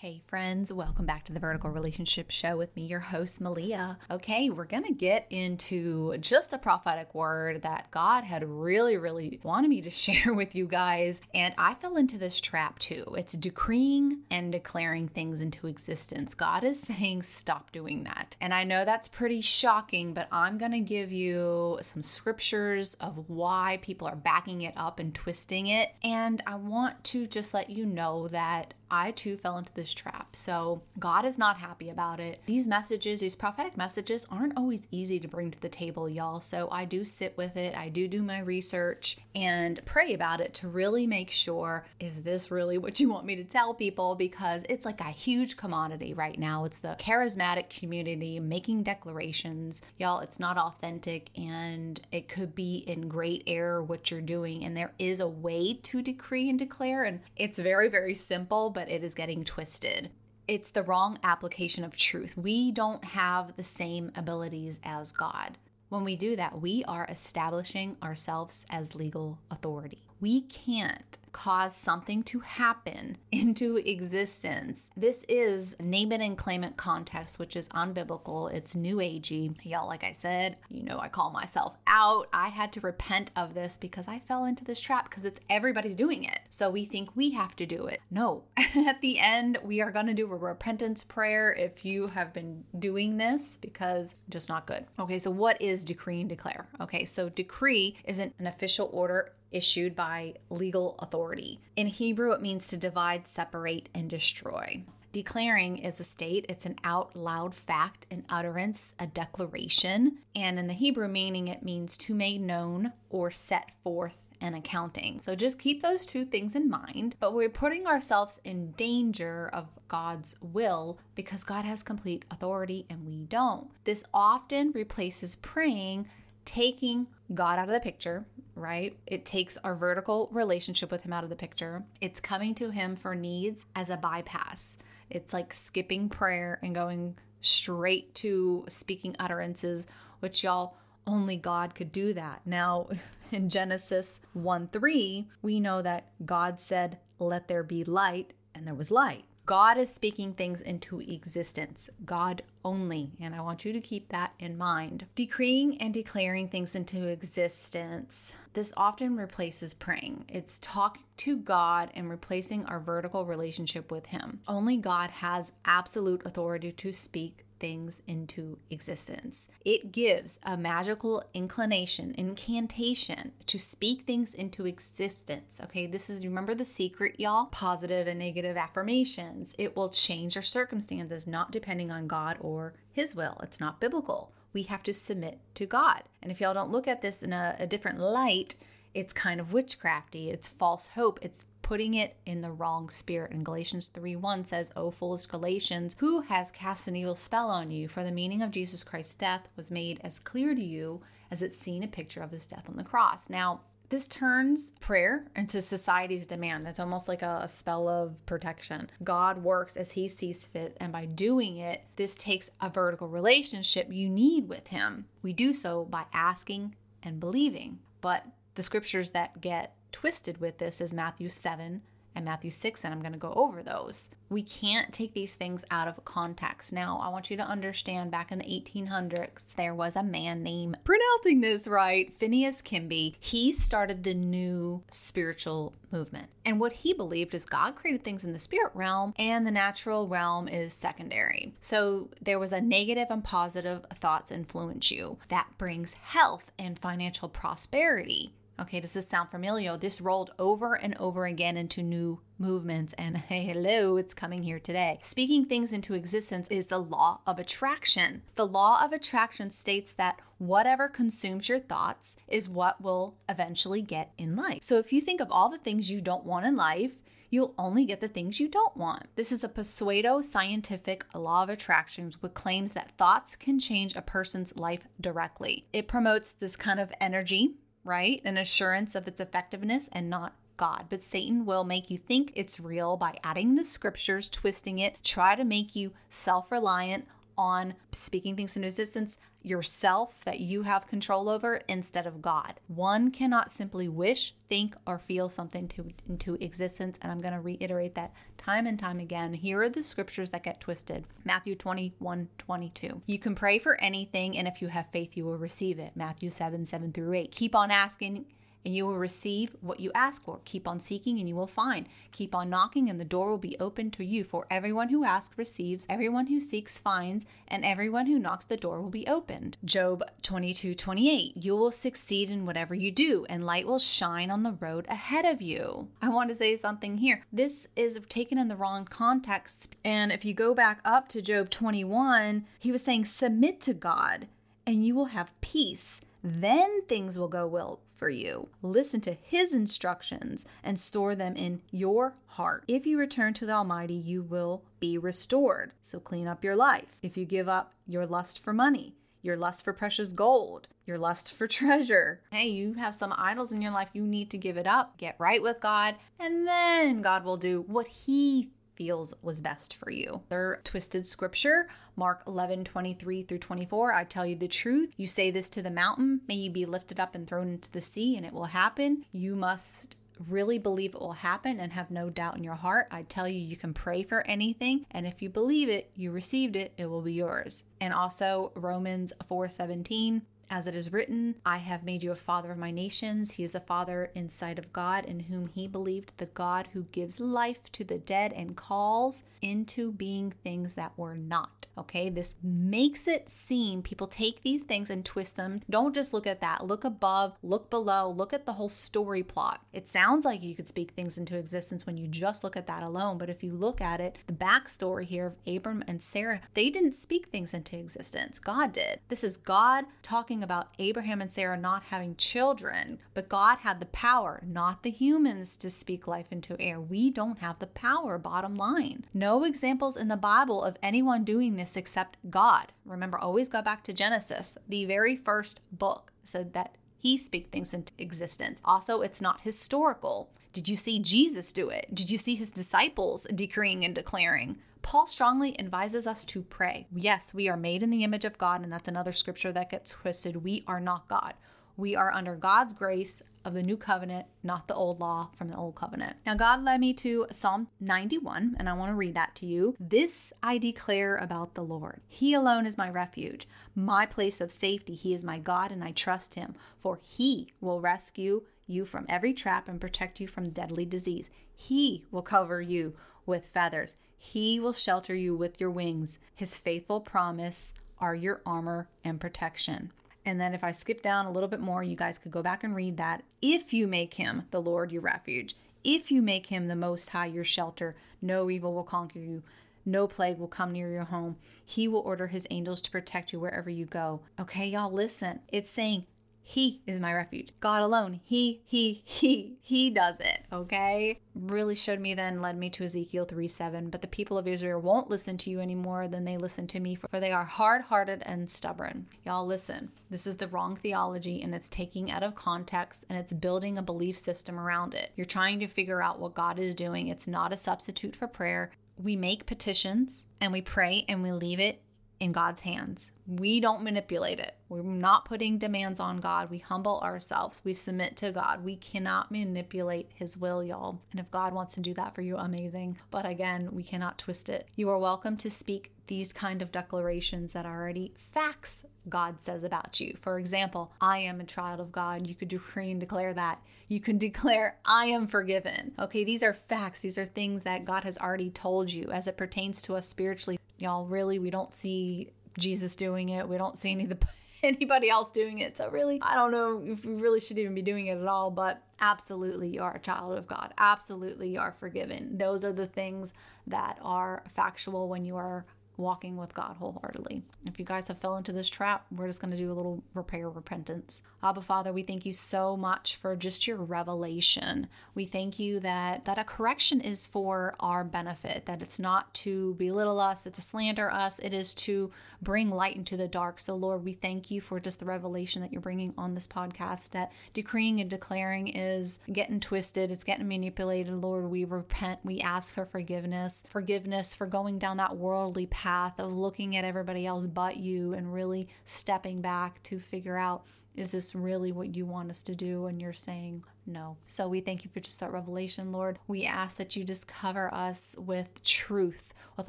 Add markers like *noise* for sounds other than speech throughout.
Hey, friends, welcome back to the Vertical Relationship Show with me, your host, Melia. Okay, we're going to get into just a prophetic word that God had really, really wanted me to *laughs* share with you guys. And I fell into this trap too. It's decreeing and declaring things into existence. God is *laughs* saying, stop doing that. And I know that's pretty shocking, but I'm going to give you some scriptures of why people are backing it up and twisting it. And I want to just let you know that I too fell into this trap. So God is not happy about it. These messages, these prophetic messages, aren't always easy to bring to the table, y'all. So I do sit with it, I do do my research and pray about it to really make sure is this really what you want me to tell people? Because it's like a huge commodity right now. It's the charismatic community making declarations. Y'all, it's not authentic and it could be in great error what you're doing. And there is a way to decree and declare, and it's very, very simple, but it is getting twisted it's the wrong application of truth. We don't have the same abilities as God. When we do that, we are establishing ourselves as legal authority. We can't cause something to happen *laughs* into existence. This is name it and claim it context, which is unbiblical. It's new agey. Y'all, like I said, you know, I call myself out. I had to repent of this because I fell into this trap because it's everybody's doing it. So we think we have to do it. No, *laughs* at the end, we are going to do a repentance prayer if you have been doing this because just not good. Okay, so what is decree and declare? Okay, so decree isn't an official order issued by legal authority. In Hebrew, it means to divide, separate, and destroy. Declaring is a state, it's an out loud fact, an utterance, a declaration. And in the Hebrew meaning, it means to make known or set forth an accounting. So just keep those two things in mind. But we're putting ourselves in danger of God's will because God has complete authority and we don't. This often replaces praying, taking God out of the picture, right? It takes our vertical relationship with Him out of the picture. It's coming to Him for needs as a bypass. It's like skipping prayer and going straight to speaking utterances, which y'all only God could do that. Now, *laughs* in Genesis 1 3, we know that God said, Let there be light, and there was light. God is speaking things into existence, God only. And I want you to keep that in mind. Decreeing and declaring things into existence. This often replaces praying. It's talking to God and replacing our vertical relationship with Him. Only God has absolute authority to speak things into existence. It gives a magical inclination, incantation to speak things into existence. Okay, this is remember the secret, y'all? Positive and negative affirmations. It will change your circumstances, not depending on God or His will. It's not biblical. We have to submit to God. And if y'all don't look at this in a, a different light, it's kind of witchcrafty, it's false hope, it's putting it in the wrong spirit. And Galatians 3 1 says, O foolish Galatians, who has cast an evil spell on you? For the meaning of Jesus Christ's death was made as clear to you as it's seen a picture of his death on the cross. Now, this turns prayer into society's demand. It's almost like a, spell of protection. God works as He sees fit, and by doing it, this takes a vertical relationship you need with Him. We do so by asking and believing. But the scriptures that get twisted with this is Matthew 7 and Matthew 6, and I'm going to go over those. We can't take these things out of context. Now, I want you to understand back in the 1800s, there was a man named, pronouncing this right, Phineas Quimby. He started the new spiritual movement. And what he believed is God created things in the spirit realm and the natural realm is secondary. So there was a negative and positive thoughts influence you. That brings health and financial prosperity. Okay, does this sound familiar? This rolled over and over again into new movements, and *laughs* hey, hello, it's coming here today. Speaking things into existence is the law of attraction. The law of attraction states that whatever consumes your thoughts is what will eventually get in life. So if you think of all the things you don't want in life, you'll only get the things you don't want. This is a pseudo scientific law of attraction which claims that thoughts can change a person's life directly. It promotes this kind of energy right? An assurance of its effectiveness and not God. But Satan will make you think it's real by adding the scriptures, twisting it, try to make you self reliant on speaking things into existence, yourself that you have control over instead of God. One cannot simply wish, think, or feel something to, into existence. And I'm going to reiterate that time and time again. Here are the scriptures that get twisted Matthew 21 22. You can pray for anything, and if you have faith, you will receive it. Matthew 7 7 through 8. Keep on asking and you will receive what you ask for. Keep on seeking and you will find. Keep on knocking and the door will be open to you. For everyone who asks receives, everyone who seeks finds, and everyone who knocks the door will be opened. Job 22 28. You will succeed in whatever you do, and light will shine on the road ahead of you. I want to say something here. This is taken in the wrong context. And if you go back up to Job 21, he was saying, Submit to God, and you will have peace. Then things will go well for you. Listen to His instructions and store them in your heart. If you return to the Almighty, you will be restored. So clean up your life. If you give up your lust for money, your lust for precious gold, your lust for *laughs* treasure. Hey, you have some idols in your life, you need to give it up. Get right with God, and then God will do what He feels was best for you. Their twisted scripture, Mark 11, 23 through 24. I tell you the truth. You say this to the mountain, may you be lifted up and thrown into the sea, and it will happen. You must really believe it will happen and have no doubt in your heart, I tell you, you can pray for anything. And if you believe it, you received it, it will be yours. And also Romans 4 17. As it is written, I have made you a father of my nations. He is the father in sight of God, in whom he believed, the God who gives life to the dead and calls into being things that were not. Okay, this makes it seem people take these things and twist them. Don't just look at that. Look above, look below, look at the whole story plot. It sounds like you could speak things into existence when you just look at that alone, but if you look at it, the backstory here of Abram and Sarah, they didn't speak things into existence. God did. This is God talking talking about Abraham and Sarah not having children, but God had the power, not the humans, to speak life into air. We don't have the power, bottom line. No examples in the Bible of anyone doing this except God. Remember, always go back to Genesis. The very first book said that he speak things into existence. Also, it's not historical. Did you see Jesus do it? Did you see his disciples decreeing and declaring? Paul strongly advises us to pray. Yes, we are made in the image of God, and that's another scripture that gets twisted. We are not God. We are under God's grace of the new covenant, not the old law from the old covenant. Now, God led me to Psalm 91, and I want to read that to you. This I declare about the Lord He alone is my refuge, my place of safety. He is my God, and I trust Him, for He will rescue you from every trap and protect you from deadly disease. He will cover you with feathers. He will shelter you with your wings. His faithful promise are your armor and protection. And then if I skip down a little bit more, you guys could go back and read that. If you make him the Lord your refuge, if you make him the most high your shelter, no evil will conquer you. No plague will come near your home. He will order his angels to protect you wherever you go. Okay, y'all, listen. It's saying he is my refuge. God alone. He, he, he, he does it. Okay? Really showed me then, led me to Ezekiel 3 7. But the people of Israel won't listen to you anymore than they listen to me, for they are hard hearted and stubborn. Y'all, listen. This is the wrong theology and it's taking out of context and it's building a belief system around it. You're trying to figure out what God is doing. It's not a substitute for prayer. We make petitions and we pray and we leave it in God's hands. We don't manipulate it. We're not putting demands on God. We humble ourselves. We submit to God. We cannot manipulate His will, y'all. And if God wants to do that for you, amazing. But again, we cannot twist it. You are welcome to speak these kind of declarations that are already facts God says about you. For example, I am a child of God. You could decree and declare that. You can *laughs* declare, I am forgiven. Okay, these are facts. These are things that God has already told you as it pertains to us spiritually. Y'all, really, we don't see Jesus doing it. We don't see any the *laughs* anybody else doing it. So really, I don't know if we really should even be doing it at all, but absolutely you are a child of God. Absolutely you are forgiven. Those are the things that are factual when you are walking with God wholeheartedly. If you guys have fell into this trap, we're just going to do a little repair repentance. Abba Father, we thank you so much for just your revelation. We thank you that that a correction is for our benefit, that it's not to belittle us, it's to slander us, it is to bring light into the dark. So Lord, we thank you for just the revelation that you're bringing on this podcast that decreeing and declaring is getting twisted, it's getting manipulated. Lord, we repent, we ask for forgiveness, forgiveness for going down that worldly path path of looking at everybody else but you and really stepping back to figure out is this really what you want us to do? And you're saying no. So we thank you for just that revelation, Lord. We ask that you just cover us with truth, with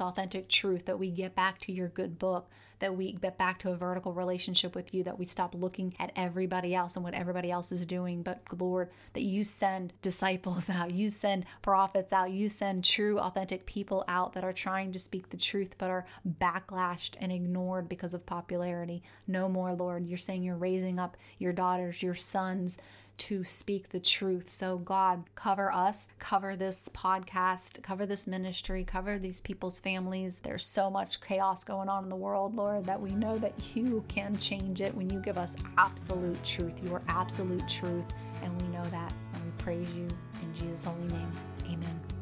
authentic truth, that we get back to your good book, that we get back to a vertical relationship with you, that we stop looking at everybody else and what everybody else is doing. But Lord, that you send *laughs* disciples out, you send prophets out, you send true, authentic people out that are trying to speak the truth but are backlashed and ignored because of popularity. No more, Lord. You're saying you're raising up your daughters, your sons to speak the truth. So, God, cover us, cover this podcast, cover this ministry, cover these people's families. There's so much chaos going on in the world, Lord, that we know that you can change it when you give us absolute truth. You are absolute truth, and we know that. And we praise you in Jesus' holy name. Amen.